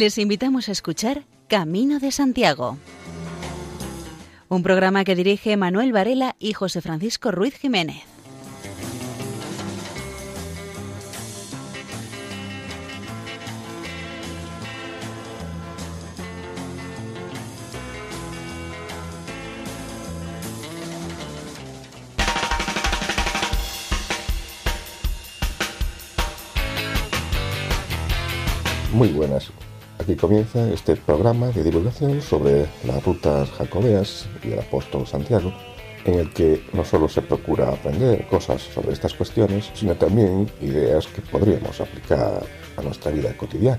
Les invitamos a escuchar Camino de Santiago, un programa que dirige Manuel Varela y José Francisco Ruiz Jiménez. Aquí comienza este programa de divulgación sobre las rutas jacobeas y el apóstol Santiago, en el que no solo se procura aprender cosas sobre estas cuestiones, sino también ideas que podríamos aplicar a nuestra vida cotidiana.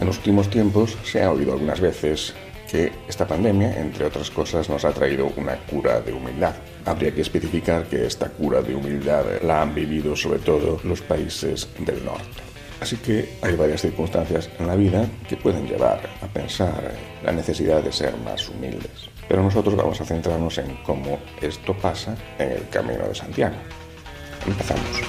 En los últimos tiempos se ha oído algunas veces que esta pandemia, entre otras cosas, nos ha traído una cura de humildad. Habría que especificar que esta cura de humildad la han vivido sobre todo los países del norte. Así que hay varias circunstancias en la vida que pueden llevar a pensar la necesidad de ser más humildes. Pero nosotros vamos a centrarnos en cómo esto pasa en el Camino de Santiago. Empezamos.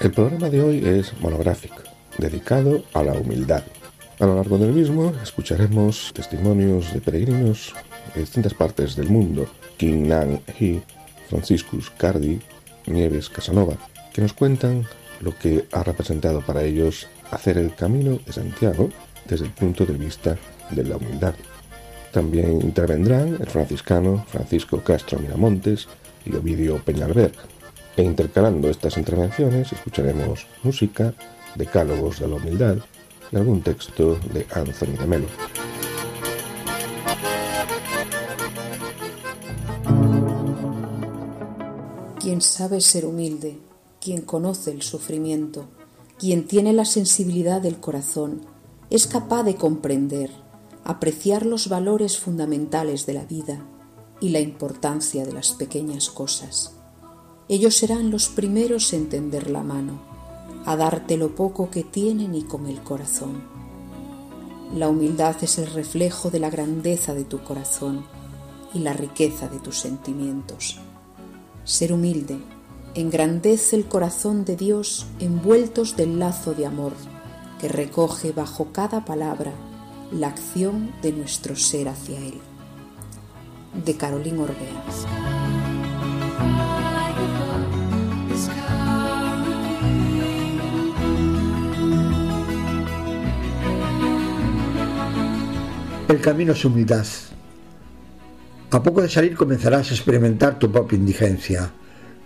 El programa de hoy es monográfico, dedicado a la humildad. A lo largo del mismo escucharemos testimonios de peregrinos de distintas partes del mundo, King Nan He, Franciscus Cardi, Nieves Casanova, que nos cuentan lo que ha representado para ellos hacer el camino de Santiago desde el punto de vista de la humildad. También intervendrán el franciscano Francisco Castro Miramontes y Ovidio Peñalver. E intercalando estas intervenciones escucharemos música, decálogos de la humildad, algún texto de Anthony de Melo. Quien sabe ser humilde, quien conoce el sufrimiento, quien tiene la sensibilidad del corazón, es capaz de comprender, apreciar los valores fundamentales de la vida y la importancia de las pequeñas cosas. Ellos serán los primeros en tender la mano a darte lo poco que tienen y con el corazón. La humildad es el reflejo de la grandeza de tu corazón y la riqueza de tus sentimientos. Ser humilde engrandece el corazón de Dios envueltos del lazo de amor que recoge bajo cada palabra la acción de nuestro ser hacia Él. De Carolín Orbea. El camino es humildad. A poco de salir comenzarás a experimentar tu propia indigencia,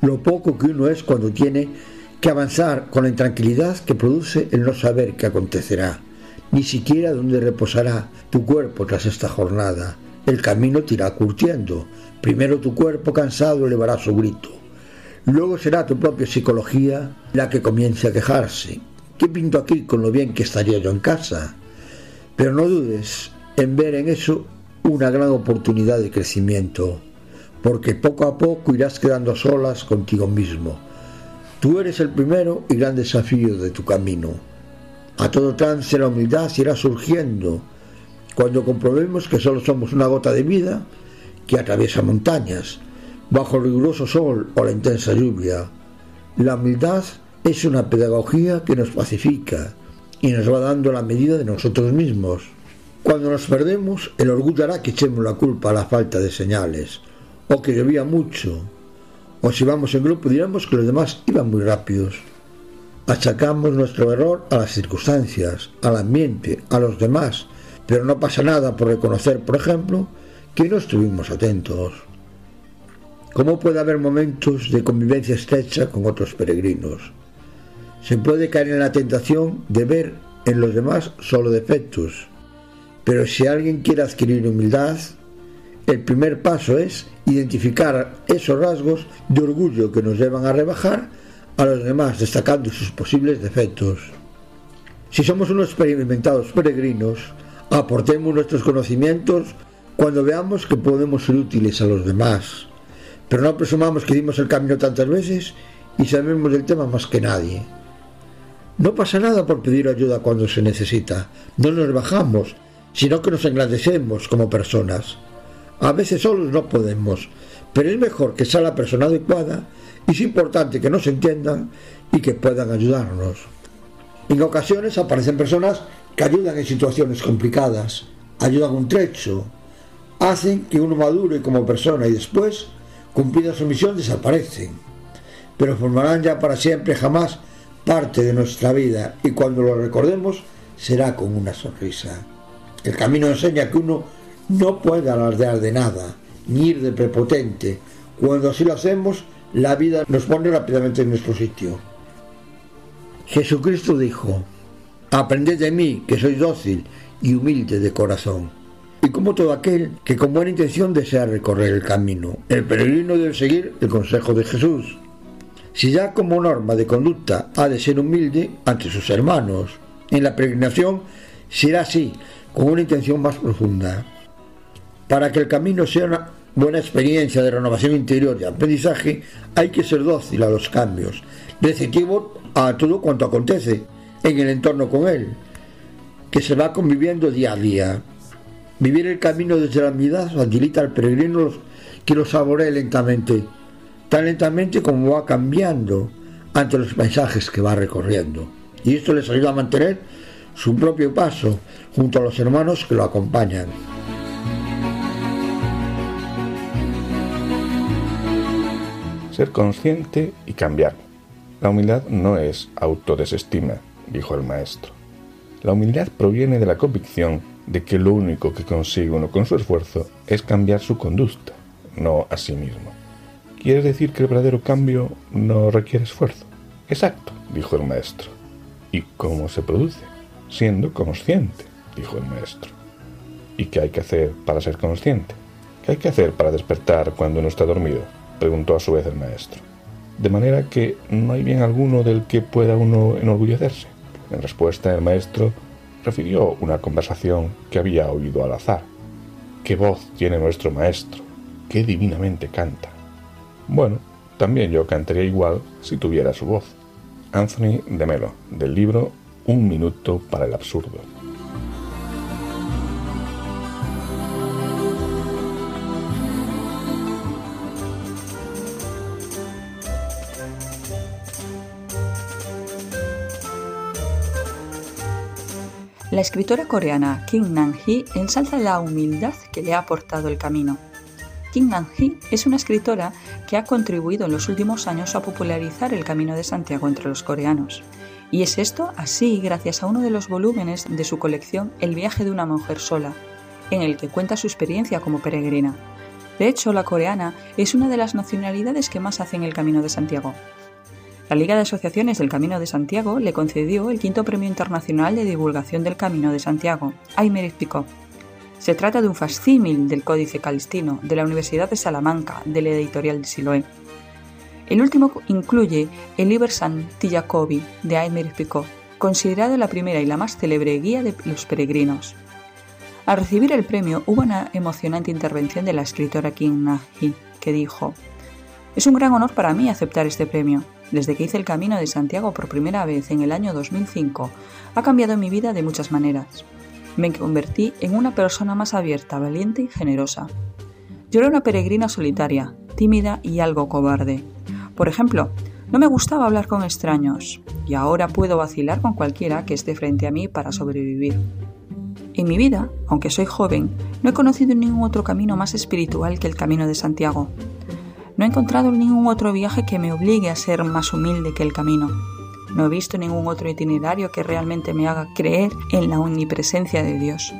lo poco que uno es cuando tiene que avanzar con la intranquilidad que produce el no saber qué acontecerá, ni siquiera dónde reposará tu cuerpo tras esta jornada. El camino te irá curtiendo. Primero tu cuerpo cansado elevará su grito. Luego será tu propia psicología la que comience a quejarse. ¿Qué pinto aquí con lo bien que estaría yo en casa? Pero no dudes, en ver en eso una gran oportunidad de crecimiento, porque poco a poco irás quedando solas contigo mismo. Tú eres el primero y gran desafío de tu camino. A todo trance la humildad irá surgiendo cuando comprobemos que solo somos una gota de vida que atraviesa montañas, bajo el riguroso sol o la intensa lluvia. La humildad es una pedagogía que nos pacifica y nos va dando la medida de nosotros mismos. Cuando nos perdemos, el orgullo hará que echemos la culpa a la falta de señales, o que llovía mucho, o si vamos en grupo diremos que los demás iban muy rápidos. Achacamos nuestro error a las circunstancias, al ambiente, a los demás, pero no pasa nada por reconocer, por ejemplo, que no estuvimos atentos. ¿Cómo puede haber momentos de convivencia estrecha con otros peregrinos? Se puede caer en la tentación de ver en los demás solo defectos pero si alguien quiere adquirir humildad, el primer paso es identificar esos rasgos de orgullo que nos llevan a rebajar a los demás, destacando sus posibles defectos. Si somos unos experimentados peregrinos, aportemos nuestros conocimientos cuando veamos que podemos ser útiles a los demás, pero no presumamos que dimos el camino tantas veces y sabemos del tema más que nadie. No pasa nada por pedir ayuda cuando se necesita, no nos bajamos, sino que nos engrandecemos como personas. A veces solos no podemos, pero es mejor que sea la persona adecuada y es importante que nos entiendan y que puedan ayudarnos. En ocasiones aparecen personas que ayudan en situaciones complicadas, ayudan un trecho, hacen que uno madure como persona y después, cumplida su misión, desaparecen. Pero formarán ya para siempre jamás parte de nuestra vida y cuando lo recordemos será con una sonrisa. El camino enseña que uno no puede alardear de nada, ni ir de prepotente. Cuando así lo hacemos, la vida nos pone rápidamente en nuestro sitio. Jesucristo dijo, Aprended de mí, que soy dócil y humilde de corazón. Y como todo aquel que con buena intención desea recorrer el camino, el peregrino debe seguir el consejo de Jesús. Si ya como norma de conducta ha de ser humilde ante sus hermanos, en la peregrinación será así, con una intención más profunda. Para que el camino sea una buena experiencia de renovación interior y aprendizaje, hay que ser dócil a los cambios, receptivo a todo cuanto acontece en el entorno con él, que se va conviviendo día a día. Vivir el camino desde la humildad facilita al peregrino que lo saboree lentamente, tan lentamente como va cambiando ante los paisajes que va recorriendo. Y esto les ayuda a mantener su propio paso junto a los hermanos que lo acompañan. Ser consciente y cambiar. La humildad no es autodesestima, dijo el maestro. La humildad proviene de la convicción de que lo único que consigue uno con su esfuerzo es cambiar su conducta, no a sí mismo. ¿Quiere decir que el verdadero cambio no requiere esfuerzo? Exacto, dijo el maestro. ¿Y cómo se produce? Siendo consciente, dijo el maestro. ¿Y qué hay que hacer para ser consciente? ¿Qué hay que hacer para despertar cuando uno está dormido? preguntó a su vez el maestro. De manera que no hay bien alguno del que pueda uno enorgullecerse. En respuesta, el maestro refirió una conversación que había oído al azar. ¿Qué voz tiene nuestro maestro? ¿Qué divinamente canta? Bueno, también yo cantaría igual si tuviera su voz. Anthony de Melo, del libro Un minuto para el absurdo. La escritora coreana Kim Nan-hee ensalza la humildad que le ha aportado el camino. Kim Nan-hee es una escritora que ha contribuido en los últimos años a popularizar el Camino de Santiago entre los coreanos. Y es esto así gracias a uno de los volúmenes de su colección El viaje de una mujer sola, en el que cuenta su experiencia como peregrina. De hecho, la coreana es una de las nacionalidades que más hacen el Camino de Santiago. La Liga de Asociaciones del Camino de Santiago le concedió el quinto Premio Internacional de Divulgación del Camino de Santiago, Aymeric Picot. Se trata de un facsímil del Códice Calistino de la Universidad de Salamanca, de la editorial de Siloé. El último incluye el Liber Santi Jacobi de Aymeric Picot, considerado la primera y la más célebre guía de los peregrinos. Al recibir el premio hubo una emocionante intervención de la escritora Kim Na-hee, que dijo: Es un gran honor para mí aceptar este premio. Desde que hice el camino de Santiago por primera vez en el año 2005, ha cambiado mi vida de muchas maneras. Me convertí en una persona más abierta, valiente y generosa. Yo era una peregrina solitaria, tímida y algo cobarde. Por ejemplo, no me gustaba hablar con extraños, y ahora puedo vacilar con cualquiera que esté frente a mí para sobrevivir. En mi vida, aunque soy joven, no he conocido ningún otro camino más espiritual que el camino de Santiago. No he encontrado ningún otro viaje que me obligue a ser más humilde que el camino. No he visto ningún otro itinerario que realmente me haga creer en la omnipresencia de Dios.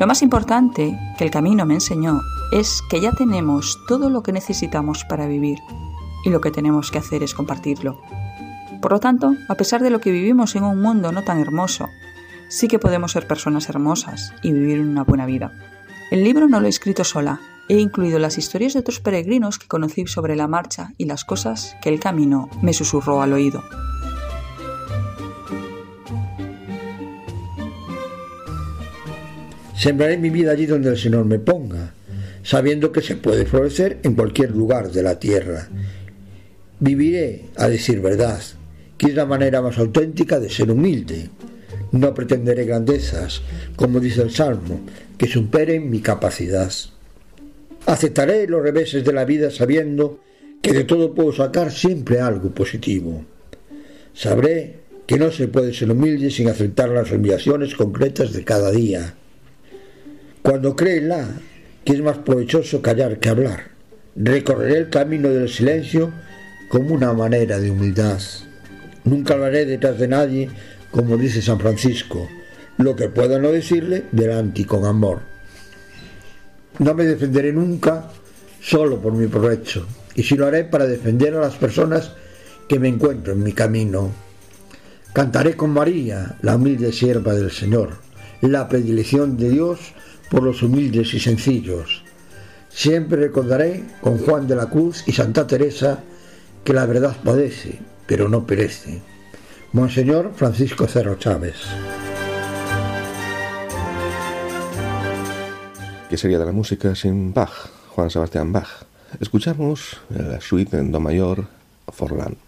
Lo más importante que el camino me enseñó es que ya tenemos todo lo que necesitamos para vivir y lo que tenemos que hacer es compartirlo. Por lo tanto, a pesar de lo que vivimos en un mundo no tan hermoso, sí que podemos ser personas hermosas y vivir una buena vida. El libro no lo he escrito sola, He incluido las historias de otros peregrinos que conocí sobre la marcha y las cosas que el camino me susurró al oído. Sembraré mi vida allí donde el Señor me ponga, sabiendo que se puede florecer en cualquier lugar de la tierra. Viviré, a decir verdad, que es la manera más auténtica de ser humilde. No pretenderé grandezas, como dice el Salmo, que superen mi capacidad. Aceptaré los reveses de la vida sabiendo que de todo puedo sacar siempre algo positivo. Sabré que no se puede ser humilde sin aceptar las humillaciones concretas de cada día. Cuando créela que es más provechoso callar que hablar, recorreré el camino del silencio como una manera de humildad. Nunca hablaré detrás de nadie como dice San Francisco, lo que pueda no decirle, delante y con amor. No me defenderé nunca solo por mi provecho, y si lo haré para defender a las personas que me encuentro en mi camino. Cantaré con María, la humilde sierva del Señor, la predilección de Dios por los humildes y sencillos. Siempre recordaré con Juan de la Cruz y Santa Teresa que la verdad padece, pero no perece. Monseñor Francisco Cerro Chávez. ¿Qué sería de la música sin Bach, Juan Sebastián Bach? Escuchamos la suite en Do mayor, Forlán.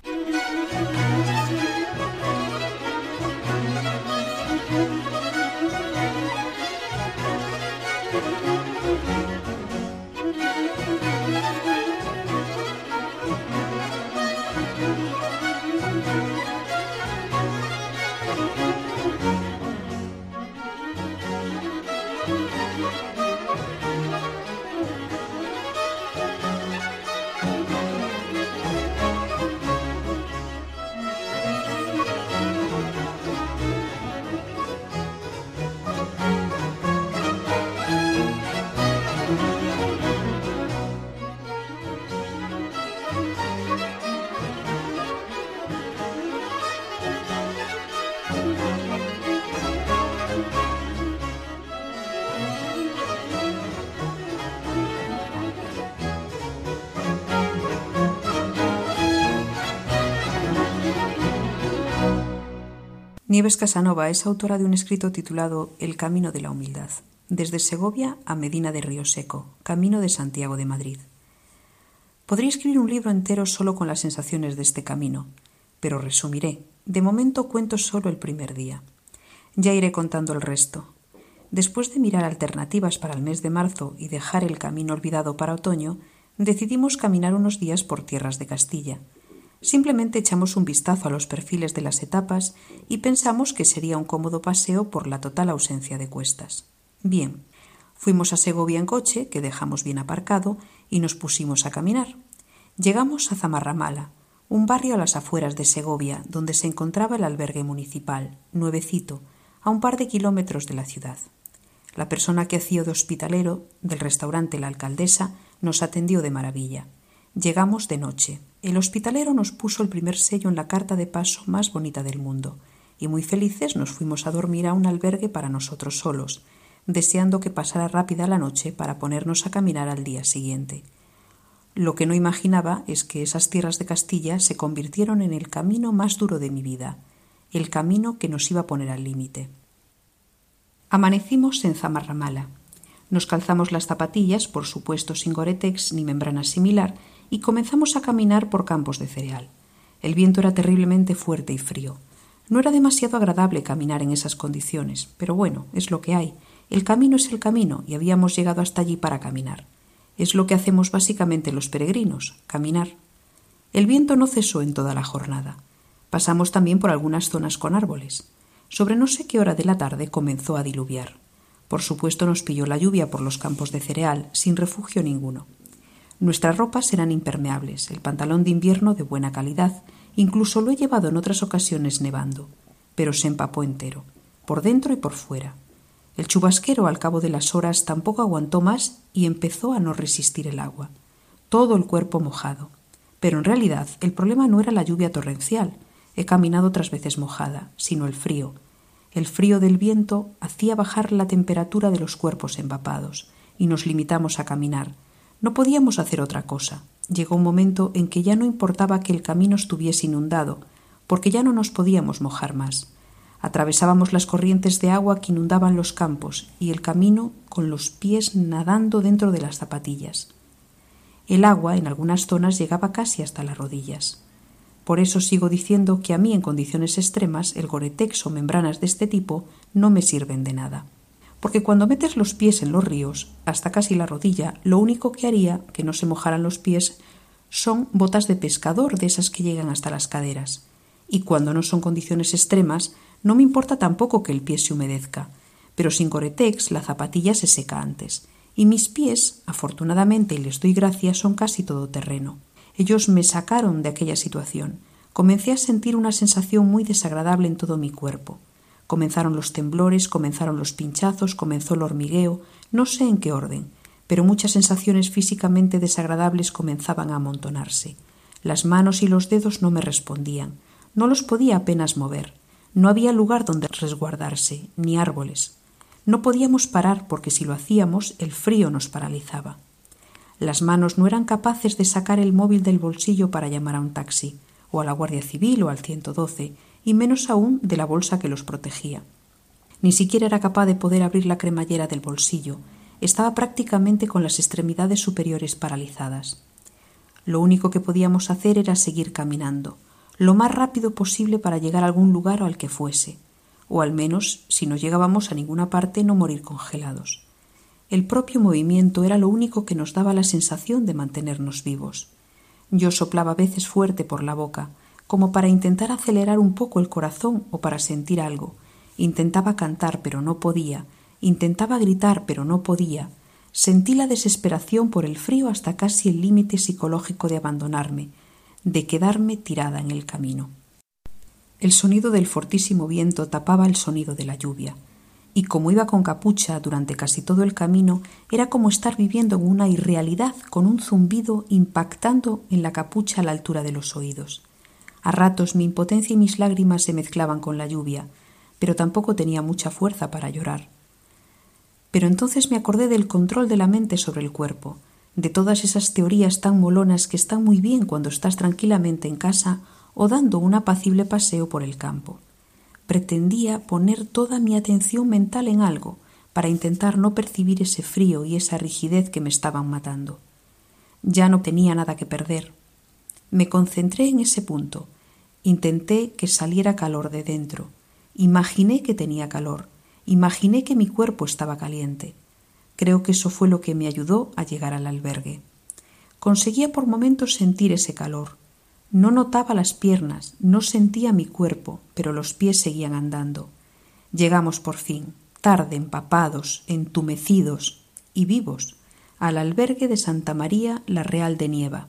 Nieves Casanova es autora de un escrito titulado El Camino de la Humildad, desde Segovia a Medina de Río Seco, Camino de Santiago de Madrid. Podría escribir un libro entero solo con las sensaciones de este camino, pero resumiré. De momento cuento solo el primer día. Ya iré contando el resto. Después de mirar alternativas para el mes de marzo y dejar el camino olvidado para otoño, decidimos caminar unos días por tierras de Castilla Simplemente echamos un vistazo a los perfiles de las etapas y pensamos que sería un cómodo paseo por la total ausencia de cuestas. Bien, fuimos a Segovia en coche, que dejamos bien aparcado, y nos pusimos a caminar. Llegamos a Zamarramala, un barrio a las afueras de Segovia, donde se encontraba el albergue municipal, nuevecito, a un par de kilómetros de la ciudad. La persona que hacía de hospitalero del restaurante La Alcaldesa nos atendió de maravilla. Llegamos de noche. El hospitalero nos puso el primer sello en la carta de paso más bonita del mundo, y muy felices nos fuimos a dormir a un albergue para nosotros solos, deseando que pasara rápida la noche para ponernos a caminar al día siguiente. Lo que no imaginaba es que esas tierras de Castilla se convirtieron en el camino más duro de mi vida, el camino que nos iba a poner al límite. Amanecimos en Zamarramala. Nos calzamos las zapatillas, por supuesto sin goretex ni membrana similar, y comenzamos a caminar por campos de cereal. El viento era terriblemente fuerte y frío. No era demasiado agradable caminar en esas condiciones, pero bueno, es lo que hay. El camino es el camino y habíamos llegado hasta allí para caminar. Es lo que hacemos básicamente los peregrinos, caminar. El viento no cesó en toda la jornada. Pasamos también por algunas zonas con árboles. Sobre no sé qué hora de la tarde comenzó a diluviar. Por supuesto nos pilló la lluvia por los campos de cereal, sin refugio ninguno. Nuestras ropas eran impermeables, el pantalón de invierno de buena calidad, incluso lo he llevado en otras ocasiones nevando, pero se empapó entero, por dentro y por fuera. El chubasquero al cabo de las horas tampoco aguantó más y empezó a no resistir el agua. Todo el cuerpo mojado. Pero en realidad el problema no era la lluvia torrencial, he caminado otras veces mojada, sino el frío. El frío del viento hacía bajar la temperatura de los cuerpos empapados, y nos limitamos a caminar, no podíamos hacer otra cosa. Llegó un momento en que ya no importaba que el camino estuviese inundado, porque ya no nos podíamos mojar más. Atravesábamos las corrientes de agua que inundaban los campos y el camino con los pies nadando dentro de las zapatillas. El agua en algunas zonas llegaba casi hasta las rodillas. Por eso sigo diciendo que a mí en condiciones extremas el goretex o membranas de este tipo no me sirven de nada. Porque cuando metes los pies en los ríos, hasta casi la rodilla, lo único que haría que no se mojaran los pies son botas de pescador de esas que llegan hasta las caderas. Y cuando no son condiciones extremas, no me importa tampoco que el pie se humedezca, pero sin Goretex la zapatilla se seca antes. Y mis pies, afortunadamente y les doy gracias, son casi todoterreno. Ellos me sacaron de aquella situación. Comencé a sentir una sensación muy desagradable en todo mi cuerpo. Comenzaron los temblores, comenzaron los pinchazos, comenzó el hormigueo, no sé en qué orden, pero muchas sensaciones físicamente desagradables comenzaban a amontonarse. Las manos y los dedos no me respondían, no los podía apenas mover, no había lugar donde resguardarse, ni árboles. No podíamos parar porque si lo hacíamos el frío nos paralizaba. Las manos no eran capaces de sacar el móvil del bolsillo para llamar a un taxi, o a la Guardia Civil o al 112, y menos aún de la bolsa que los protegía. Ni siquiera era capaz de poder abrir la cremallera del bolsillo, estaba prácticamente con las extremidades superiores paralizadas. Lo único que podíamos hacer era seguir caminando, lo más rápido posible para llegar a algún lugar o al que fuese, o al menos, si no llegábamos a ninguna parte, no morir congelados. El propio movimiento era lo único que nos daba la sensación de mantenernos vivos. Yo soplaba a veces fuerte por la boca, como para intentar acelerar un poco el corazón o para sentir algo. Intentaba cantar, pero no podía, Intentaba gritar, pero no podía. Sentí la desesperación por el frío hasta casi el límite psicológico de abandonarme, de quedarme tirada en el camino. El sonido del fortísimo viento tapaba el sonido de la lluvia, y como iba con capucha durante casi todo el camino, era como estar viviendo en una irrealidad con un zumbido impactando en la capucha a la altura de los oídos. A ratos mi impotencia y mis lágrimas se mezclaban con la lluvia, pero tampoco tenía mucha fuerza para llorar. Pero entonces me acordé del control de la mente sobre el cuerpo, de todas esas teorías tan molonas que están muy bien cuando estás tranquilamente en casa o dando un apacible paseo por el campo. Pretendía poner toda mi atención mental en algo para intentar no percibir ese frío y esa rigidez que me estaban matando. Ya no tenía nada que perder. Me concentré en ese punto. Intenté que saliera calor de dentro. Imaginé que tenía calor Imaginé que mi cuerpo estaba caliente. Creo que eso fue lo que me ayudó a llegar al albergue. Conseguía por momentos sentir ese calor. No notaba las piernas, no sentía mi cuerpo, pero los pies seguían andando. Llegamos por fin, tarde, empapados, entumecidos y vivos, al albergue de Santa María la Real de Nieva.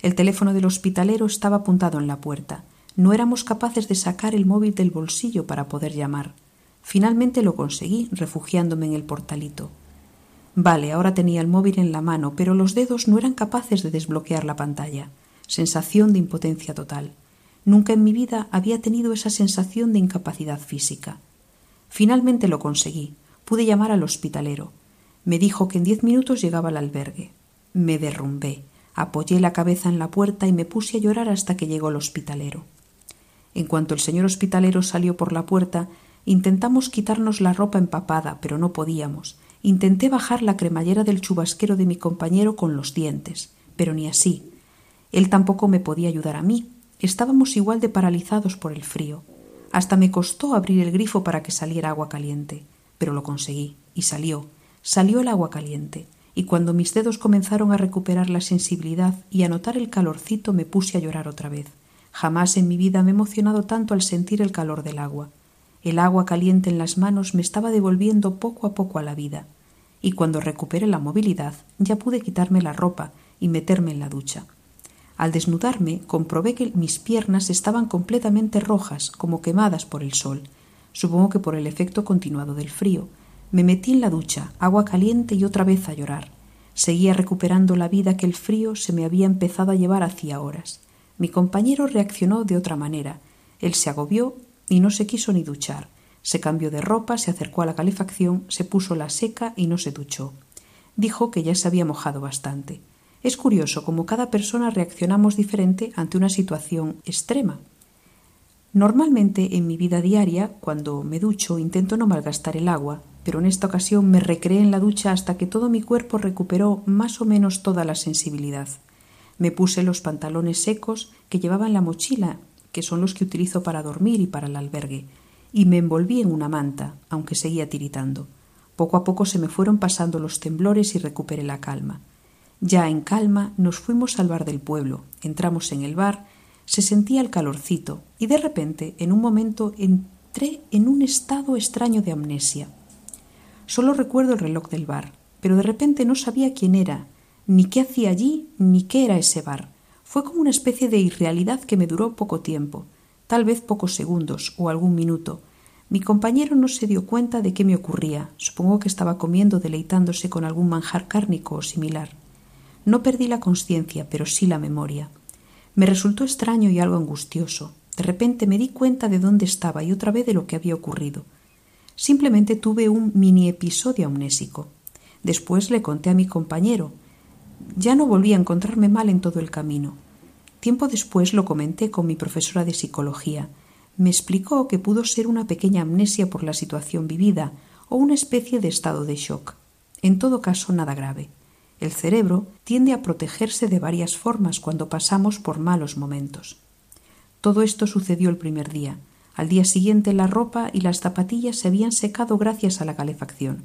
El teléfono del hospitalero estaba apuntado en la puerta. No éramos capaces de sacar el móvil del bolsillo para poder llamar. Finalmente lo conseguí, refugiándome en el portalito. Vale, ahora tenía el móvil en la mano, pero los dedos no eran capaces de desbloquear la pantalla. Sensación de impotencia total. Nunca en mi vida había tenido esa sensación de incapacidad física. Finalmente lo conseguí. Pude llamar al hospitalero. Me dijo que en diez minutos llegaba al albergue. Me derrumbé. Apoyé la cabeza en la puerta y me puse a llorar hasta que llegó el hospitalero. En cuanto el señor hospitalero salió por la puerta, Intentamos quitarnos la ropa empapada, pero no podíamos. Intenté bajar la cremallera del chubasquero de mi compañero con los dientes, pero ni así. Él tampoco me podía ayudar a mí. Estábamos igual de paralizados por el frío. Hasta me costó abrir el grifo para que saliera agua caliente, pero lo conseguí, y salió. Salió el agua caliente, y cuando mis dedos comenzaron a recuperar la sensibilidad y a notar el calorcito me puse a llorar otra vez. Jamás en mi vida me he emocionado tanto al sentir el calor del agua. El agua caliente en las manos me estaba devolviendo poco a poco a la vida, y cuando recuperé la movilidad ya pude quitarme la ropa y meterme en la ducha. Al desnudarme comprobé que mis piernas estaban completamente rojas, como quemadas por el sol, supongo que por el efecto continuado del frío. Me metí en la ducha, agua caliente y otra vez a llorar. Seguía recuperando la vida que el frío se me había empezado a llevar hacía horas. Mi compañero reaccionó de otra manera. Él se agobió y no se quiso ni duchar. Se cambió de ropa, se acercó a la calefacción, se puso la seca y no se duchó. Dijo que ya se había mojado bastante. Es curioso cómo cada persona reaccionamos diferente ante una situación extrema. Normalmente en mi vida diaria, cuando me ducho, intento no malgastar el agua, pero en esta ocasión me recreé en la ducha hasta que todo mi cuerpo recuperó más o menos toda la sensibilidad. Me puse los pantalones secos que llevaba en la mochila, que son los que utilizo para dormir y para el albergue, y me envolví en una manta, aunque seguía tiritando. Poco a poco se me fueron pasando los temblores y recuperé la calma. Ya en calma nos fuimos al bar del pueblo, entramos en el bar, se sentía el calorcito y de repente, en un momento, entré en un estado extraño de amnesia. Solo recuerdo el reloj del bar, pero de repente no sabía quién era, ni qué hacía allí, ni qué era ese bar. Fue como una especie de irrealidad que me duró poco tiempo, tal vez pocos segundos o algún minuto. Mi compañero no se dio cuenta de qué me ocurría. Supongo que estaba comiendo deleitándose con algún manjar cárnico o similar. No perdí la conciencia, pero sí la memoria. Me resultó extraño y algo angustioso. De repente me di cuenta de dónde estaba y otra vez de lo que había ocurrido. Simplemente tuve un mini episodio amnésico. Después le conté a mi compañero, ya no volví a encontrarme mal en todo el camino. Tiempo después lo comenté con mi profesora de psicología. Me explicó que pudo ser una pequeña amnesia por la situación vivida o una especie de estado de shock. En todo caso, nada grave. El cerebro tiende a protegerse de varias formas cuando pasamos por malos momentos. Todo esto sucedió el primer día. Al día siguiente la ropa y las zapatillas se habían secado gracias a la calefacción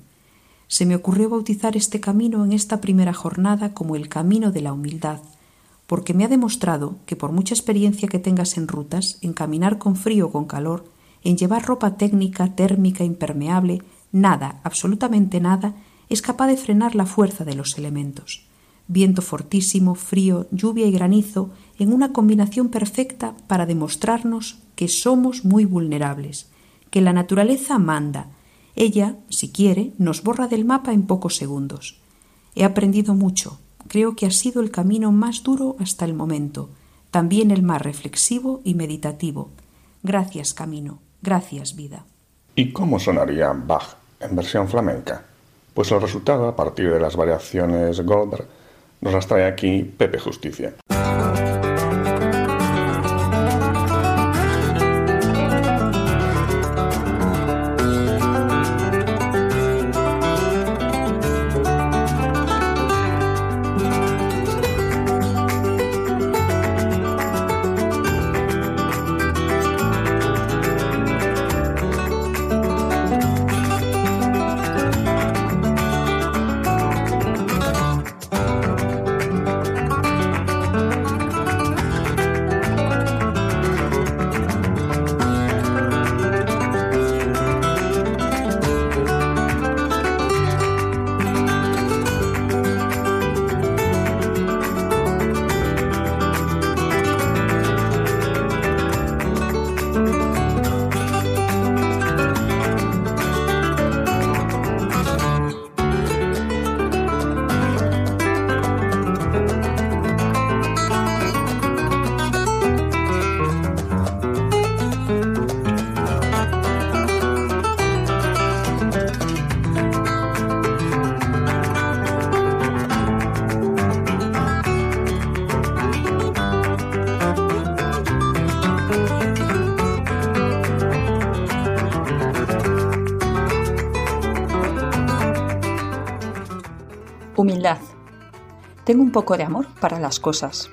se me ocurrió bautizar este camino en esta primera jornada como el camino de la humildad, porque me ha demostrado que por mucha experiencia que tengas en rutas, en caminar con frío o con calor, en llevar ropa técnica, térmica, impermeable, nada, absolutamente nada, es capaz de frenar la fuerza de los elementos. Viento fortísimo, frío, lluvia y granizo, en una combinación perfecta para demostrarnos que somos muy vulnerables, que la naturaleza manda, ella, si quiere, nos borra del mapa en pocos segundos. He aprendido mucho. Creo que ha sido el camino más duro hasta el momento, también el más reflexivo y meditativo. Gracias, camino. Gracias, vida. ¿Y cómo sonaría Bach en versión flamenca? Pues el resultado, a partir de las variaciones Goldberg, nos las trae aquí Pepe Justicia. Tengo un poco de amor para las cosas.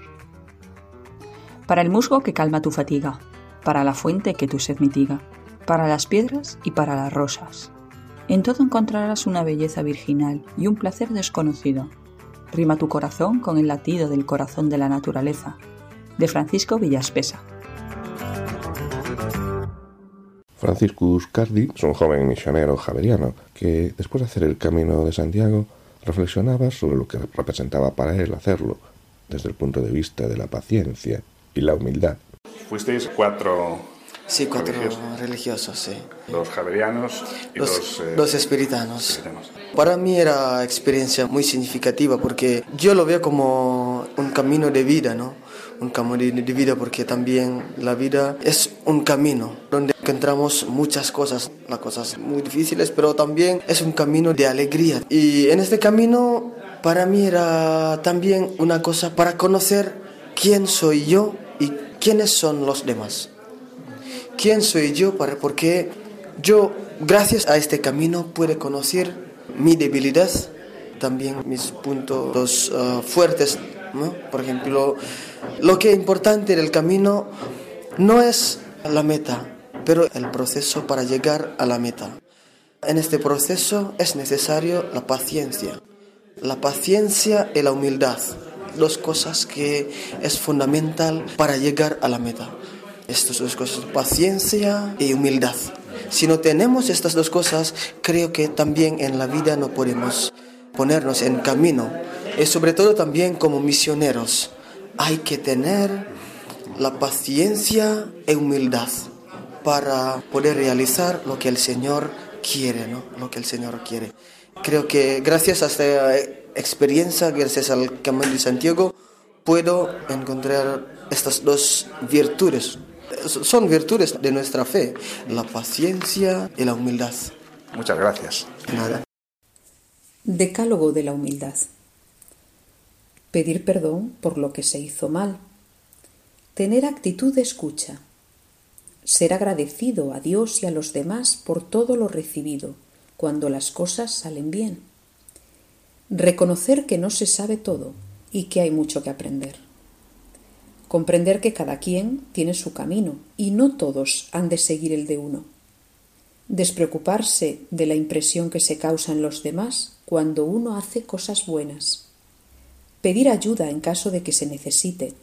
Para el musgo que calma tu fatiga, para la fuente que tu sed mitiga, para las piedras y para las rosas. En todo encontrarás una belleza virginal y un placer desconocido. Rima tu corazón con el latido del corazón de la naturaleza. De Francisco Villaspesa. Francisco Cardi es un joven misionero javeriano que, después de hacer el camino de Santiago, reflexionaba sobre lo que representaba para él hacerlo, desde el punto de vista de la paciencia y la humildad. Fuisteis cuatro Sí, cuatro religiosos, sí. Los javerianos y los, los, eh, espiritanos. Para mí era experiencia muy significativa porque yo lo veo como un camino de vida, ¿no? Un camino de vida porque también la vida es un camino donde encontramos muchas cosas, las cosas muy difíciles, pero también es un camino de alegría. Y en este camino para mí era también una cosa para conocer quién soy yo y quiénes son los demás. Quién soy yo, para, porque yo, gracias a este camino, puedo conocer mi debilidad, también mis puntos uh, fuertes Por ejemplo, lo que es importante del camino no es la meta, pero el proceso para llegar a la meta. En este proceso es necesario la paciencia, la paciencia y la humildad, dos cosas que es fundamental para llegar a la meta. Estas dos cosas, paciencia y humildad. Si no tenemos estas dos cosas, creo que también en la vida no podemos ponernos en camino. Y sobre todo también como misioneros, hay que tener la paciencia y humildad para poder realizar lo que el Señor quiere, ¿no? Lo que el Señor quiere. Creo que gracias a esta experiencia, gracias al Camino de Santiago, puedo encontrar estas dos virtudes. Son virtudes de nuestra fe, la paciencia y la humildad. Muchas gracias. Nada. Decálogo de la humildad. Pedir perdón por lo que se hizo mal. Tener actitud de escucha ser agradecido a Dios y a los demás por todo lo recibido, cuando las cosas salen bien. Reconocer que no se sabe todo y que hay mucho que aprender. Comprender que cada quien tiene su camino y no todos han de seguir el de uno. Despreocuparse de la impresión que se causa en los demás cuando uno hace cosas buenas. Pedir ayuda en caso de que se necesite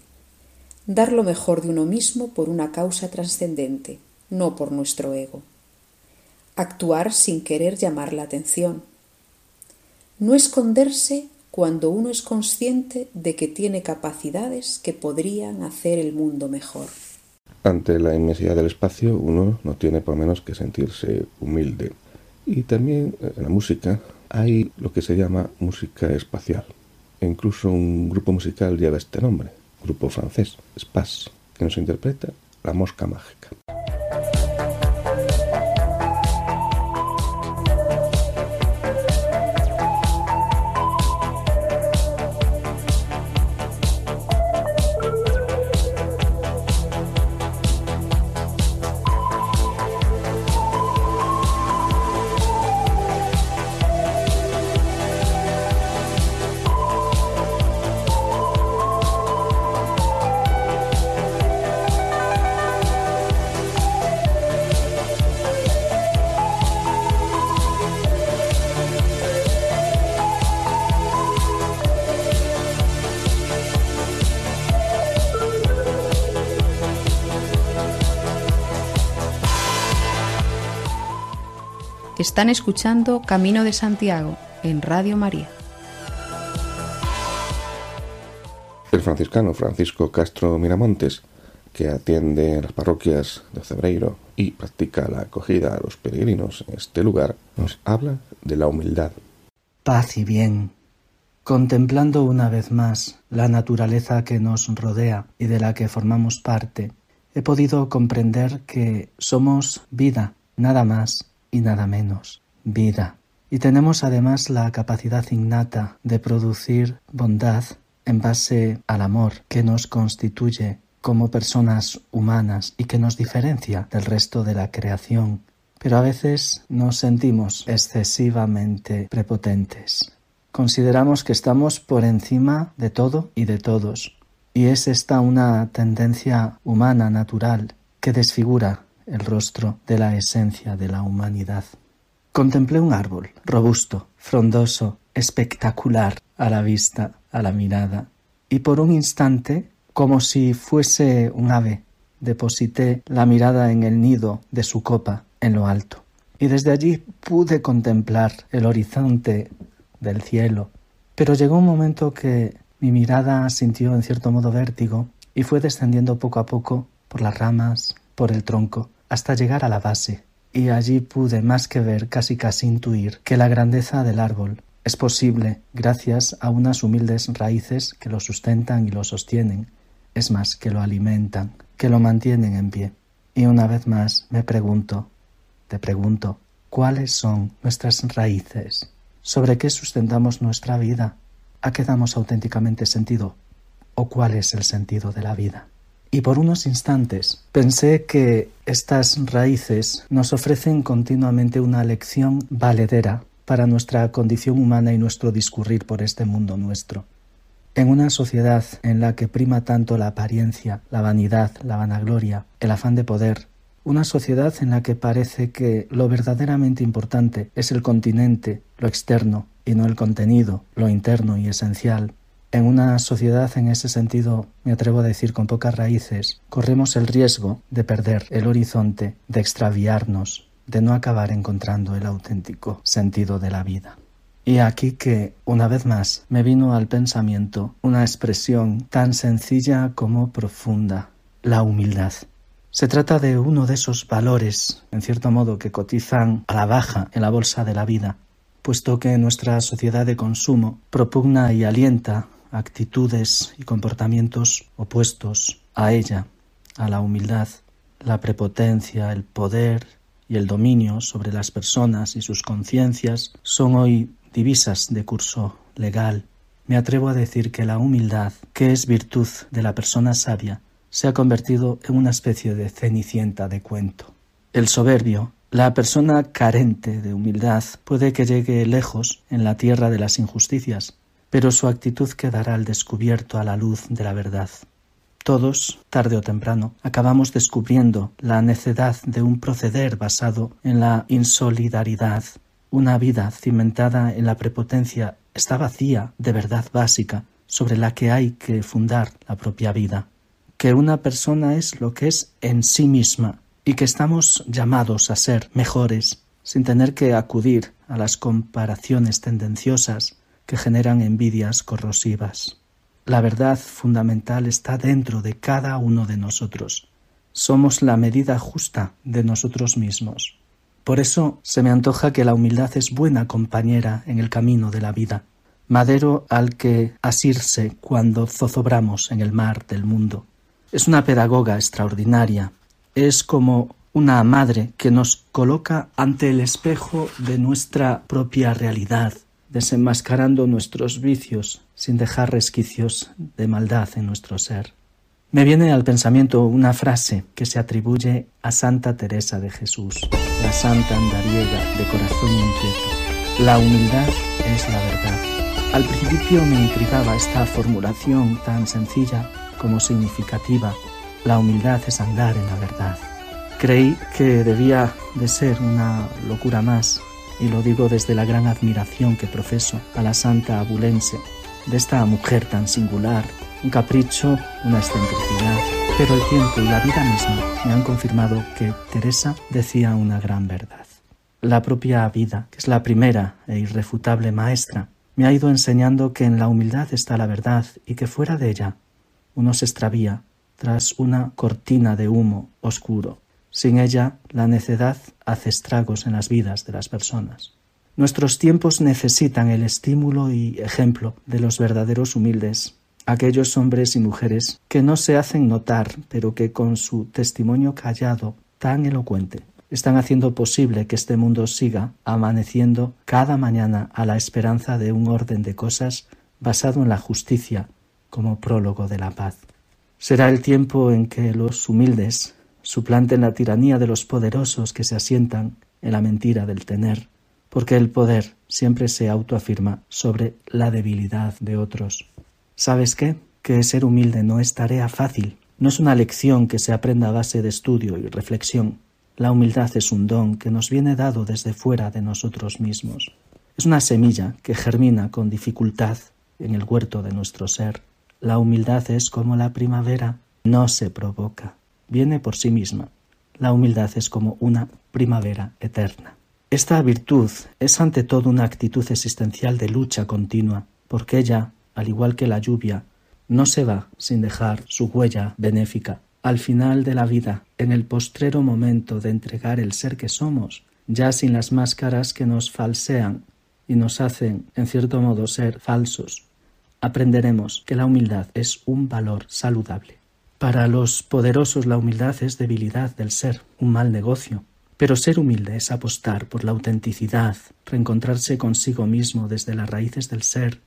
dar lo mejor de uno mismo por una causa trascendente, no por nuestro ego. Actuar sin querer llamar la atención. No esconderse cuando uno es consciente de que tiene capacidades que podrían hacer el mundo mejor. Ante la inmensidad del espacio uno no tiene por menos que sentirse humilde. Y también en la música hay lo que se llama música espacial. Incluso un grupo musical lleva este nombre, grupo francés, Spas, que nos interpreta La Mosca Mágica. Están escuchando Camino de Santiago en Radio María. El franciscano Francisco Castro Miramontes, que atiende las parroquias de Cebreiro y practica la acogida a los peregrinos en este lugar, nos habla de la humildad. Paz y bien. Contemplando una vez más la naturaleza que nos rodea y de la que formamos parte, he podido comprender que somos vida, nada más, y nada menos, vida. Y tenemos además la capacidad innata de producir bondad en base al amor que nos constituye como personas humanas y que nos diferencia del resto de la creación. Pero a veces nos sentimos excesivamente prepotentes. Consideramos que estamos por encima de todo y de todos. Y es esta una tendencia humana natural que desfigura el rostro de la esencia de la humanidad. Contemplé un árbol, robusto, frondoso, espectacular a la vista, a la mirada, y por un instante, como si fuese un ave, deposité la mirada en el nido de su copa en lo alto, y desde allí pude contemplar el horizonte del cielo. Pero llegó un momento que mi mirada sintió en cierto modo vértigo y fue descendiendo poco a poco por las ramas, por el tronco, hasta llegar a la base, y allí pude más que ver, casi casi intuir, que la grandeza del árbol es posible gracias a unas humildes raíces que lo sustentan y lo sostienen, es más, que lo alimentan, que lo mantienen en pie. Y una vez más me pregunto, te pregunto, ¿cuáles son nuestras raíces? ¿Sobre qué sustentamos nuestra vida? ¿A qué damos auténticamente sentido? ¿O cuál es el sentido de la vida? Y por unos instantes pensé que estas raíces nos ofrecen continuamente una lección valedera para nuestra condición humana y nuestro discurrir por este mundo nuestro. En una sociedad en la que prima tanto la apariencia, la vanidad, la vanagloria, el afán de poder, una sociedad en la que parece que lo verdaderamente importante es el continente, lo externo, y no el contenido, lo interno y esencial, en una sociedad en ese sentido, me atrevo a decir con pocas raíces, corremos el riesgo de perder el horizonte, de extraviarnos, de no acabar encontrando el auténtico sentido de la vida. Y aquí que, una vez más, me vino al pensamiento una expresión tan sencilla como profunda, la humildad. Se trata de uno de esos valores, en cierto modo, que cotizan a la baja en la bolsa de la vida, puesto que nuestra sociedad de consumo propugna y alienta actitudes y comportamientos opuestos a ella, a la humildad, la prepotencia, el poder y el dominio sobre las personas y sus conciencias son hoy divisas de curso legal. Me atrevo a decir que la humildad, que es virtud de la persona sabia, se ha convertido en una especie de cenicienta de cuento. El soberbio, la persona carente de humildad, puede que llegue lejos en la tierra de las injusticias, pero su actitud quedará al descubierto a la luz de la verdad. Todos, tarde o temprano, acabamos descubriendo la necedad de un proceder basado en la insolidaridad. Una vida cimentada en la prepotencia está vacía de verdad básica sobre la que hay que fundar la propia vida. Que una persona es lo que es en sí misma y que estamos llamados a ser mejores sin tener que acudir a las comparaciones tendenciosas que generan envidias corrosivas. La verdad fundamental está dentro de cada uno de nosotros. Somos la medida justa de nosotros mismos. Por eso se me antoja que la humildad es buena compañera en el camino de la vida, madero al que asirse cuando zozobramos en el mar del mundo. Es una pedagoga extraordinaria, es como una madre que nos coloca ante el espejo de nuestra propia realidad, desenmascarando nuestros vicios sin dejar resquicios de maldad en nuestro ser. Me viene al pensamiento una frase que se atribuye a Santa Teresa de Jesús, la santa andariega de corazón inquieto. La humildad es la verdad. Al principio me intrigaba esta formulación tan sencilla como significativa. La humildad es andar en la verdad. Creí que debía de ser una locura más y lo digo desde la gran admiración que profeso a la santa abulense, de esta mujer tan singular, un capricho, una excentricidad, pero el tiempo y la vida misma me han confirmado que Teresa decía una gran verdad. La propia vida, que es la primera e irrefutable maestra, me ha ido enseñando que en la humildad está la verdad y que fuera de ella uno se extravía tras una cortina de humo oscuro sin ella, la necedad hace estragos en las vidas de las personas. Nuestros tiempos necesitan el estímulo y ejemplo de los verdaderos humildes, aquellos hombres y mujeres que no se hacen notar, pero que con su testimonio callado tan elocuente están haciendo posible que este mundo siga amaneciendo cada mañana a la esperanza de un orden de cosas basado en la justicia como prólogo de la paz. Será el tiempo en que los humildes suplanten la tiranía de los poderosos que se asientan en la mentira del tener, porque el poder siempre se autoafirma sobre la debilidad de otros. ¿Sabes qué? Que ser humilde no es tarea fácil, no es una lección que se aprenda a base de estudio y reflexión. La humildad es un don que nos viene dado desde fuera de nosotros mismos. Es una semilla que germina con dificultad en el huerto de nuestro ser. La humildad es como la primavera, no se provoca, viene por sí misma. La humildad es como una primavera eterna. Esta virtud es ante todo una actitud existencial de lucha continua, porque ella, al igual que la lluvia, no se va sin dejar su huella benéfica. Al final de la vida, en el postrero momento de entregar el ser que somos, ya sin las máscaras que nos falsean y nos hacen, en cierto modo, ser falsos, aprenderemos que la humildad es un valor saludable. Para los poderosos la humildad es debilidad del ser, un mal negocio. Pero ser humilde es apostar por la autenticidad, reencontrarse consigo mismo desde las raíces del ser,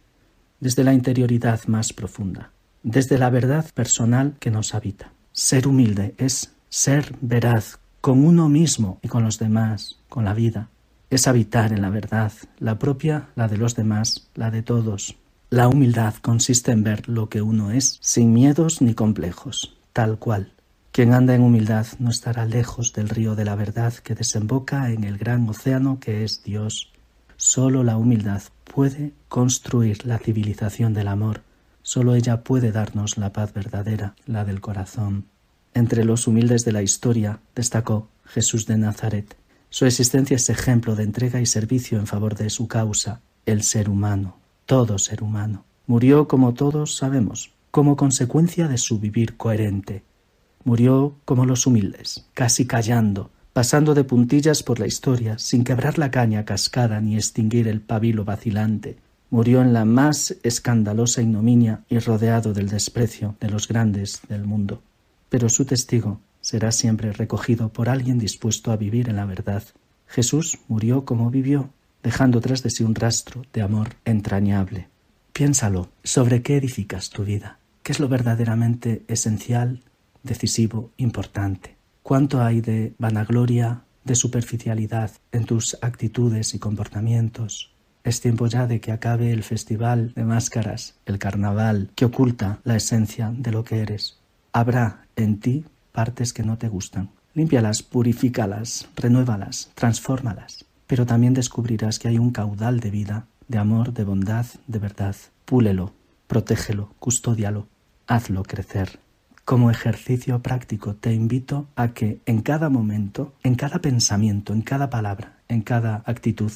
desde la interioridad más profunda, desde la verdad personal que nos habita. Ser humilde es ser veraz con uno mismo y con los demás, con la vida. Es habitar en la verdad, la propia, la de los demás, la de todos. La humildad consiste en ver lo que uno es, sin miedos ni complejos, tal cual. Quien anda en humildad no estará lejos del río de la verdad que desemboca en el gran océano que es Dios. Solo la humildad puede construir la civilización del amor, solo ella puede darnos la paz verdadera, la del corazón. Entre los humildes de la historia destacó Jesús de Nazaret. Su existencia es ejemplo de entrega y servicio en favor de su causa, el ser humano, todo ser humano. Murió, como todos sabemos, como consecuencia de su vivir coherente. Murió como los humildes, casi callando, pasando de puntillas por la historia, sin quebrar la caña cascada ni extinguir el pabilo vacilante. Murió en la más escandalosa ignominia y rodeado del desprecio de los grandes del mundo. Pero su testigo será siempre recogido por alguien dispuesto a vivir en la verdad. Jesús murió como vivió, dejando tras de sí un rastro de amor entrañable. Piénsalo, ¿sobre qué edificas tu vida? ¿Qué es lo verdaderamente esencial, decisivo, importante? ¿Cuánto hay de vanagloria, de superficialidad en tus actitudes y comportamientos? Es tiempo ya de que acabe el festival de máscaras, el carnaval, que oculta la esencia de lo que eres. Habrá en ti partes que no te gustan. Límpialas, purifícalas, renuévalas, transfórmalas. Pero también descubrirás que hay un caudal de vida, de amor, de bondad, de verdad. Púlelo, protégelo, custódialo, hazlo crecer. Como ejercicio práctico te invito a que en cada momento, en cada pensamiento, en cada palabra, en cada actitud,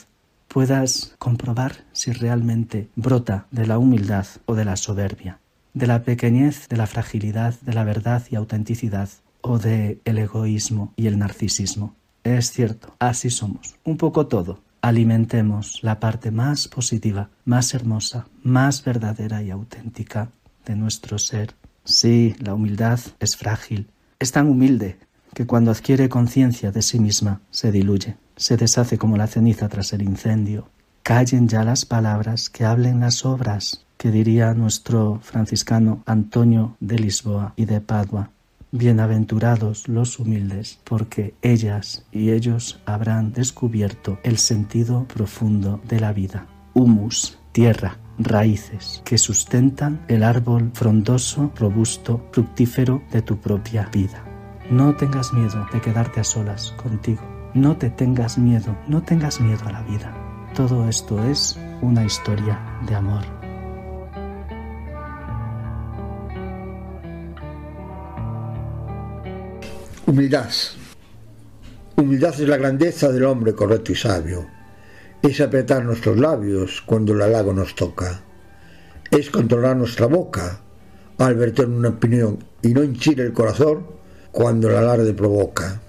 puedas comprobar si realmente brota de la humildad o de la soberbia, de la pequeñez, de la fragilidad, de la verdad y autenticidad, o de el egoísmo y el narcisismo. Es cierto, así somos, un poco todo. Alimentemos la parte más positiva, más hermosa, más verdadera y auténtica de nuestro ser. Sí, la humildad es frágil, es tan humilde que cuando adquiere conciencia de sí misma se diluye, se deshace como la ceniza tras el incendio. Callen ya las palabras, que hablen las obras, que diría nuestro franciscano Antonio de Lisboa y de Padua. Bienaventurados los humildes, porque ellas y ellos habrán descubierto el sentido profundo de la vida. Humus, tierra, raíces que sustentan el árbol frondoso, robusto, fructífero de tu propia vida. No tengas miedo de quedarte a solas contigo. No te tengas miedo, no tengas miedo a la vida. Todo esto es una historia de amor. Humildad. Humildad es la grandeza del hombre correcto y sabio. Es apretar nuestros labios cuando el halago nos toca. Es controlar nuestra boca al verter una opinión y no hinchir el corazón cuando el alarde provoca.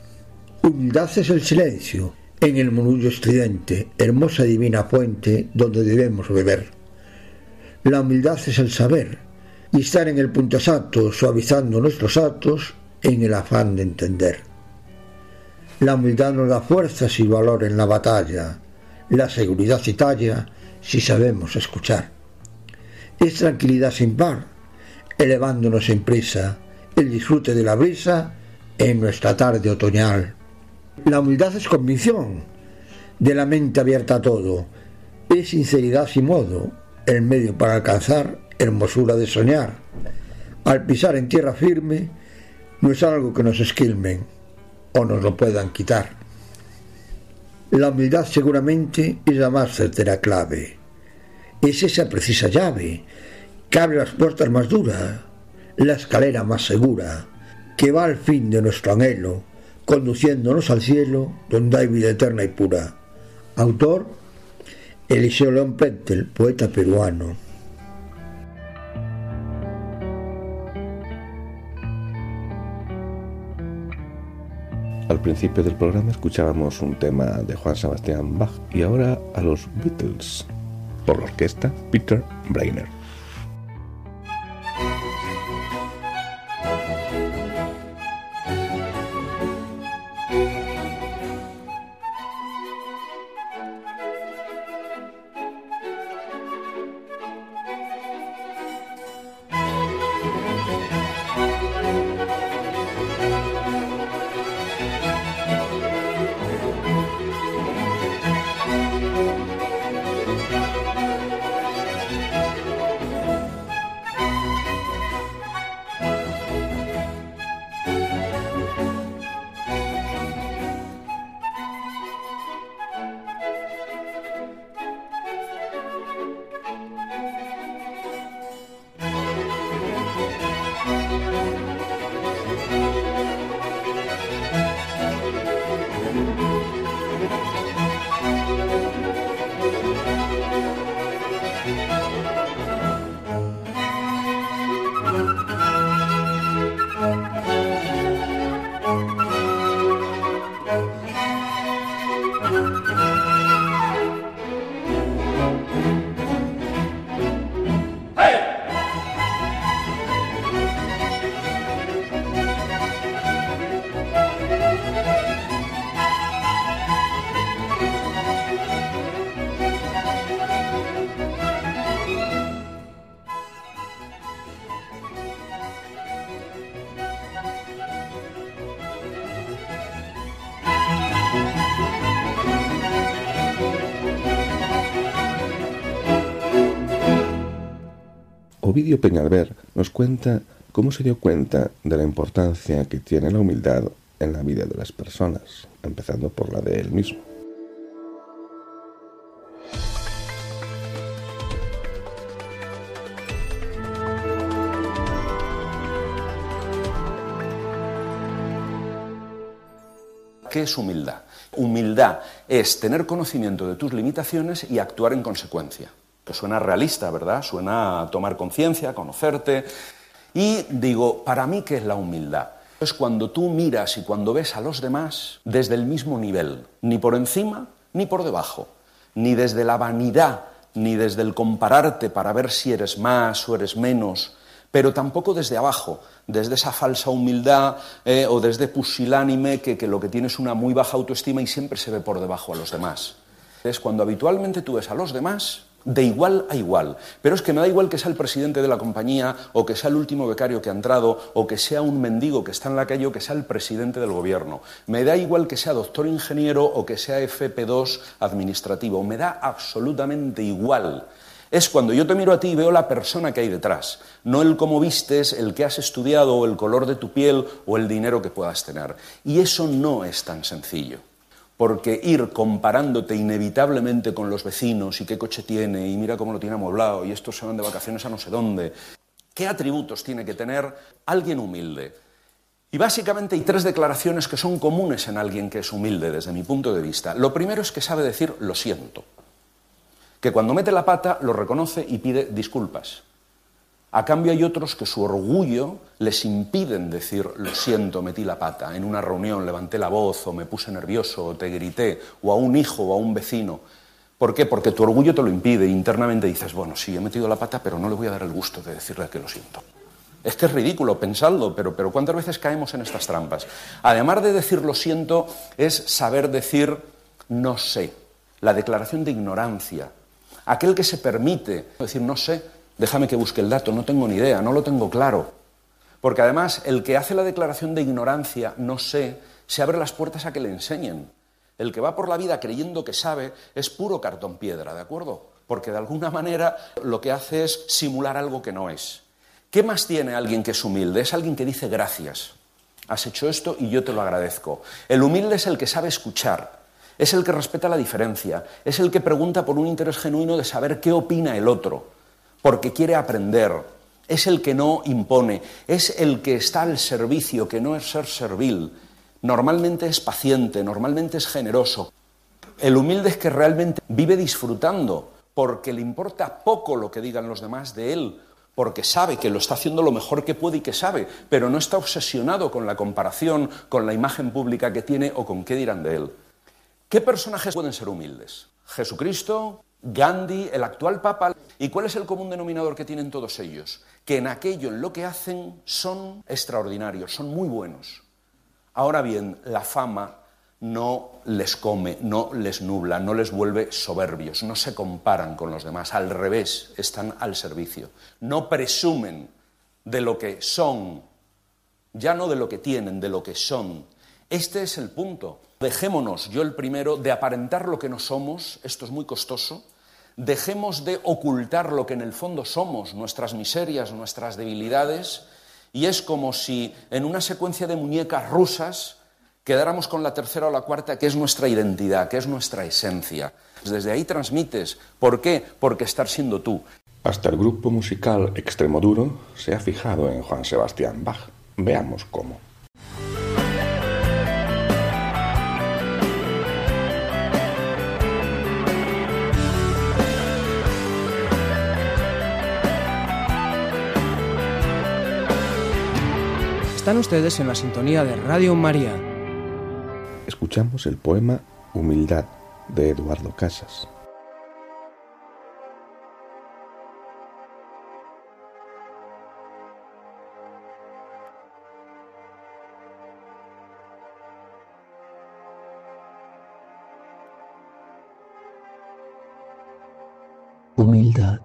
Humildad es el silencio en el murmullo estridente, hermosa divina fuente donde debemos beber. La humildad es el saber y estar en el punto exacto, suavizando nuestros actos en el afán de entender. La humildad nos da fuerzas y valor en la batalla, la seguridad y talla si sabemos escuchar. Es tranquilidad sin par, elevándonos en prisa, el disfrute de la brisa en nuestra tarde otoñal. La humildad es convicción, de la mente abierta a todo, es sinceridad sin modo, el medio para alcanzar hermosura de soñar. Al pisar en tierra firme, no es algo que nos esquilmen o nos lo puedan quitar. La humildad seguramente es la más certera clave. Es esa precisa llave que abre las puertas más duras, la escalera más segura, que va al fin de nuestro anhelo, conduciéndonos al cielo donde hay vida eterna y pura. Autor Eliseo León Pentel, poeta peruano. Al principio del programa escuchábamos un tema de Juan Sebastián Bach y ahora a los Beatles por la orquesta Peter Brainer. Ovidio Peñalver nos cuenta cómo se dio cuenta de la importancia que tiene la humildad en la vida de las personas, empezando por la de él mismo. ¿Qué es humildad? Humildad es tener conocimiento de tus limitaciones y actuar en consecuencia que suena realista, ¿verdad? Suena a tomar conciencia, conocerte. Y digo, para mí, ¿qué es la humildad? Es cuando tú miras y cuando ves a los demás desde el mismo nivel, ni por encima ni por debajo, ni desde la vanidad, ni desde el compararte para ver si eres más o eres menos, pero tampoco desde abajo, desde esa falsa humildad eh, o desde pusilánime que, que lo que tiene es una muy baja autoestima y siempre se ve por debajo a los demás. Es cuando habitualmente tú ves a los demás de igual a igual. Pero es que me da igual que sea el presidente de la compañía, o que sea el último becario que ha entrado, o que sea un mendigo que está en la calle, o que sea el presidente del gobierno. Me da igual que sea doctor ingeniero o que sea FP2 administrativo. Me da absolutamente igual. Es cuando yo te miro a ti y veo la persona que hay detrás, no el cómo vistes, el que has estudiado, o el color de tu piel, o el dinero que puedas tener. Y eso no es tan sencillo porque ir comparándote inevitablemente con los vecinos y qué coche tiene y mira cómo lo tiene amueblado y estos se van de vacaciones a no sé dónde, ¿qué atributos tiene que tener alguien humilde? Y básicamente hay tres declaraciones que son comunes en alguien que es humilde desde mi punto de vista. Lo primero es que sabe decir lo siento, que cuando mete la pata lo reconoce y pide disculpas. A cambio hay otros que su orgullo les impiden decir lo siento, metí la pata, en una reunión levanté la voz o me puse nervioso o te grité, o a un hijo o a un vecino. ¿Por qué? Porque tu orgullo te lo impide. Internamente dices, bueno, sí, he metido la pata, pero no le voy a dar el gusto de decirle que lo siento. Es que es ridículo, pensadlo, pero, pero ¿cuántas veces caemos en estas trampas? Además de decir lo siento, es saber decir no sé. La declaración de ignorancia. Aquel que se permite decir no sé, Déjame que busque el dato, no tengo ni idea, no lo tengo claro. Porque además el que hace la declaración de ignorancia, no sé, se abre las puertas a que le enseñen. El que va por la vida creyendo que sabe es puro cartón piedra, ¿de acuerdo? Porque de alguna manera lo que hace es simular algo que no es. ¿Qué más tiene alguien que es humilde? Es alguien que dice gracias. Has hecho esto y yo te lo agradezco. El humilde es el que sabe escuchar, es el que respeta la diferencia, es el que pregunta por un interés genuino de saber qué opina el otro porque quiere aprender. Es el que no impone, es el que está al servicio, que no es ser servil. Normalmente es paciente, normalmente es generoso. El humilde es que realmente vive disfrutando, porque le importa poco lo que digan los demás de él, porque sabe que lo está haciendo lo mejor que puede y que sabe, pero no está obsesionado con la comparación, con la imagen pública que tiene o con qué dirán de él. ¿Qué personajes pueden ser humildes? Jesucristo, Gandhi, el actual Papa. ¿Y cuál es el común denominador que tienen todos ellos? Que en aquello, en lo que hacen, son extraordinarios, son muy buenos. Ahora bien, la fama no les come, no les nubla, no les vuelve soberbios, no se comparan con los demás, al revés, están al servicio. No presumen de lo que son, ya no de lo que tienen, de lo que son. Este es el punto. Dejémonos, yo el primero, de aparentar lo que no somos, esto es muy costoso, dejemos de ocultar lo que en el fondo somos, nuestras miserias, nuestras debilidades, y es como si en una secuencia de muñecas rusas quedáramos con la tercera o la cuarta, que es nuestra identidad, que es nuestra esencia. Desde ahí transmites. ¿Por qué? Porque estar siendo tú. Hasta el grupo musical Extremoduro se ha fijado en Juan Sebastián Bach. Veamos cómo. Están ustedes en la sintonía de Radio María. escuchamos el poema Humildad de Eduardo Casas. Humildad.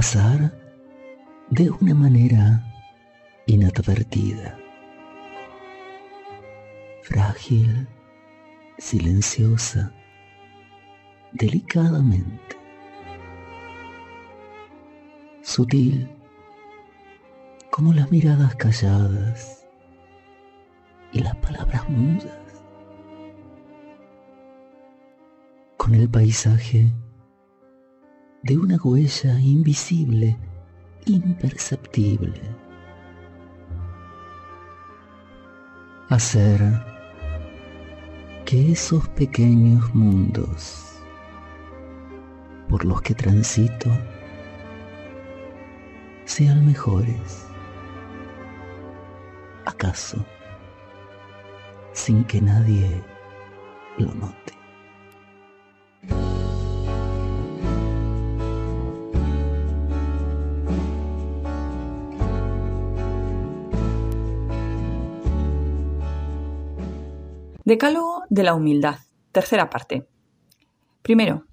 Pasar de una manera inadvertida, frágil, silenciosa, delicadamente, sutil, como las miradas calladas y las palabras mudas, con el paisaje de una huella invisible, imperceptible. Hacer que esos pequeños mundos por los que transito sean mejores. ¿Acaso sin que nadie lo note? Decálogo de la humildad. Tercera parte. Primero,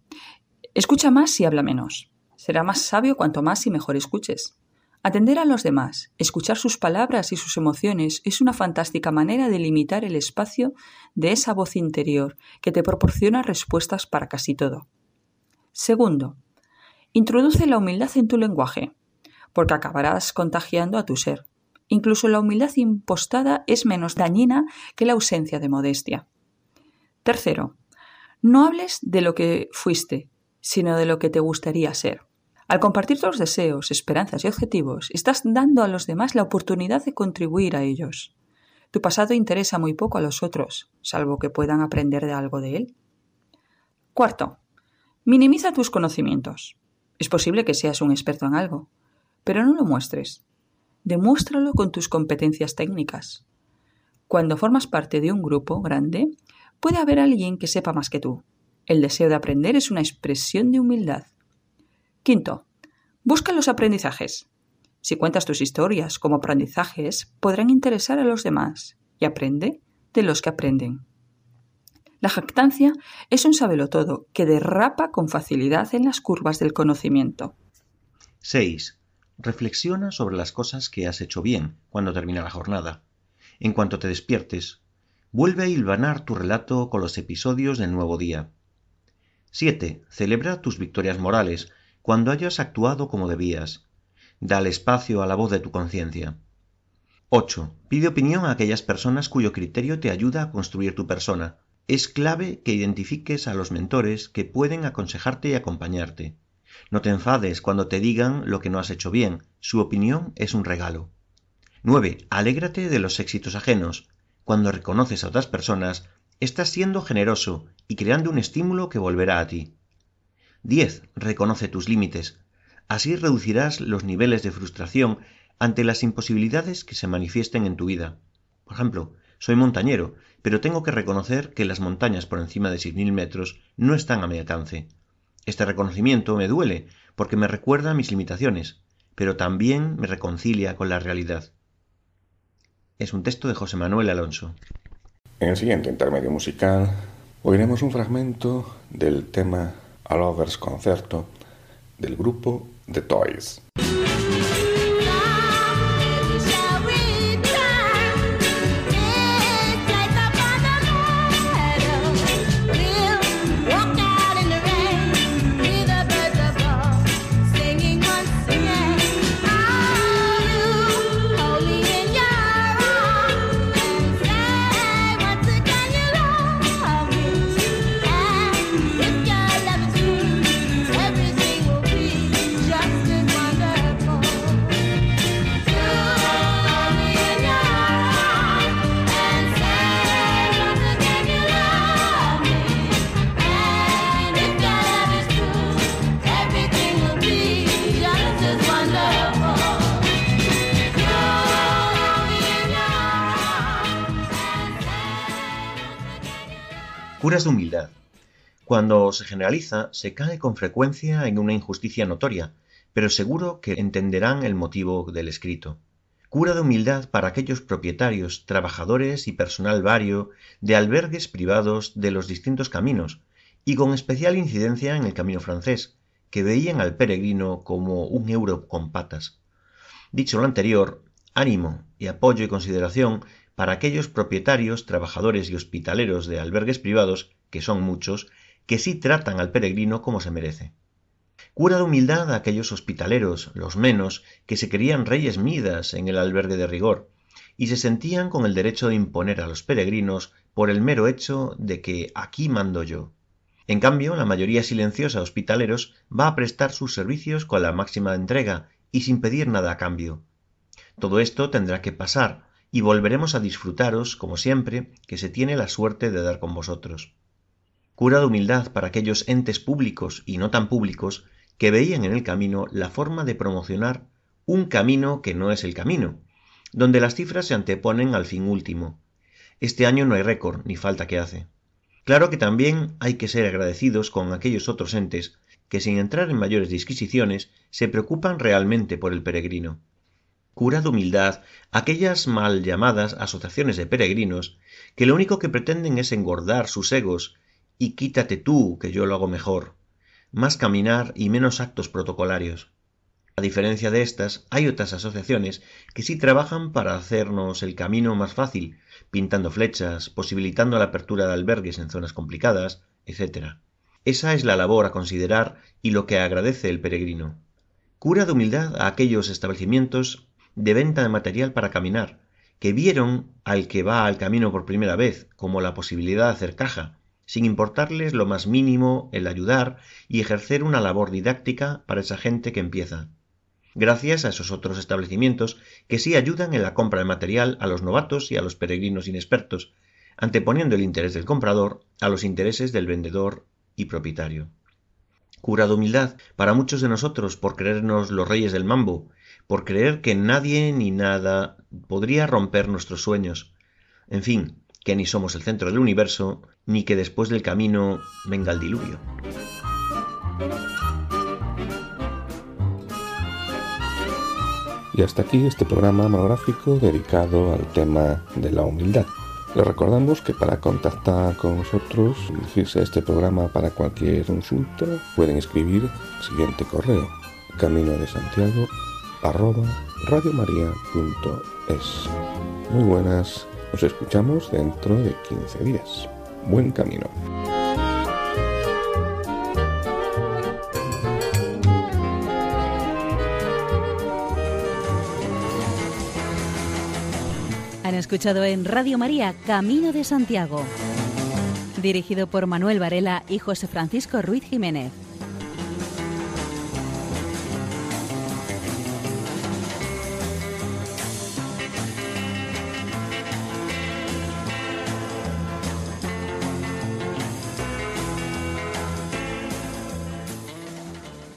escucha más y habla menos. Será más sabio cuanto más y mejor escuches. Atender a los demás, escuchar sus palabras y sus emociones es una fantástica manera de limitar el espacio de esa voz interior que te proporciona respuestas para casi todo. Segundo, introduce la humildad en tu lenguaje, porque acabarás contagiando a tu ser. Incluso la humildad impostada es menos dañina que la ausencia de modestia. Tercero, no hables de lo que fuiste, sino de lo que te gustaría ser. Al compartir tus deseos, esperanzas y objetivos, estás dando a los demás la oportunidad de contribuir a ellos. Tu pasado interesa muy poco a los otros, salvo que puedan aprender de algo de él. Cuarto, minimiza tus conocimientos. Es posible que seas un experto en algo, pero no lo muestres. Demuéstralo con tus competencias técnicas. Cuando formas parte de un grupo grande, puede haber alguien que sepa más que tú. El deseo de aprender es una expresión de humildad. Quinto, busca los aprendizajes. Si cuentas tus historias como aprendizajes, podrán interesar a los demás y aprende de los que aprenden. La jactancia es un sabelotodo que derrapa con facilidad en las curvas del conocimiento. 6. Reflexiona sobre las cosas que has hecho bien cuando termina la jornada. En cuanto te despiertes, vuelve a hilvanar tu relato con los episodios del nuevo día. 7. Celebra tus victorias morales cuando hayas actuado como debías. Dale espacio a la voz de tu conciencia. 8. Pide opinión a aquellas personas cuyo criterio te ayuda a construir tu persona. Es clave que identifiques a los mentores que pueden aconsejarte y acompañarte. No te enfades cuando te digan lo que no has hecho bien. Su opinión es un regalo. 9. Alégrate de los éxitos ajenos. Cuando reconoces a otras personas, estás siendo generoso y creando un estímulo que volverá a ti. 10. Reconoce tus límites. Así reducirás los niveles de frustración ante las imposibilidades que se manifiesten en tu vida. Por ejemplo, soy montañero, pero tengo que reconocer que las montañas por encima de 6.000 metros no están a mi alcance. Este reconocimiento me duele porque me recuerda mis limitaciones, pero también me reconcilia con la realidad. Es un texto de José Manuel Alonso. En el siguiente intermedio musical oiremos un fragmento del tema A Lovers Concerto del grupo The Toys. De humildad. Cuando se generaliza, se cae con frecuencia en una injusticia notoria, pero seguro que entenderán el motivo del escrito. Cura de humildad para aquellos propietarios, trabajadores y personal vario de albergues privados de los distintos caminos, y con especial incidencia en el camino francés, que veían al peregrino como un euro con patas. Dicho lo anterior, ánimo y apoyo y consideración para aquellos propietarios, trabajadores y hospitaleros de albergues privados, que son muchos, que sí tratan al peregrino como se merece. Cura de humildad a aquellos hospitaleros, los menos, que se creían reyes midas en el albergue de rigor, y se sentían con el derecho de imponer a los peregrinos por el mero hecho de que aquí mando yo. En cambio, la mayoría silenciosa hospitaleros va a prestar sus servicios con la máxima entrega y sin pedir nada a cambio. Todo esto tendrá que pasar, y volveremos a disfrutaros, como siempre, que se tiene la suerte de dar con vosotros. Cura de humildad para aquellos entes públicos y no tan públicos que veían en el camino la forma de promocionar un camino que no es el camino, donde las cifras se anteponen al fin último. Este año no hay récord, ni falta que hace. Claro que también hay que ser agradecidos con aquellos otros entes que, sin entrar en mayores disquisiciones, se preocupan realmente por el peregrino cura de humildad aquellas mal llamadas asociaciones de peregrinos que lo único que pretenden es engordar sus egos y quítate tú que yo lo hago mejor, más caminar y menos actos protocolarios. A diferencia de estas, hay otras asociaciones que sí trabajan para hacernos el camino más fácil, pintando flechas, posibilitando la apertura de albergues en zonas complicadas, etc. Esa es la labor a considerar y lo que agradece el peregrino. Cura de humildad a aquellos establecimientos de venta de material para caminar, que vieron al que va al camino por primera vez como la posibilidad de hacer caja, sin importarles lo más mínimo el ayudar y ejercer una labor didáctica para esa gente que empieza. Gracias a esos otros establecimientos que sí ayudan en la compra de material a los novatos y a los peregrinos inexpertos, anteponiendo el interés del comprador a los intereses del vendedor y propietario. Cura de humildad para muchos de nosotros por creernos los reyes del mambo por creer que nadie ni nada podría romper nuestros sueños. En fin, que ni somos el centro del universo, ni que después del camino venga el diluvio. Y hasta aquí este programa monográfico dedicado al tema de la humildad. Les recordamos que para contactar con nosotros, dirigirse a este programa para cualquier consulta, pueden escribir el siguiente correo: camino de Santiago arroba radiomaria.es. Muy buenas, nos escuchamos dentro de 15 días. Buen camino. Han escuchado en Radio María Camino de Santiago, dirigido por Manuel Varela y José Francisco Ruiz Jiménez.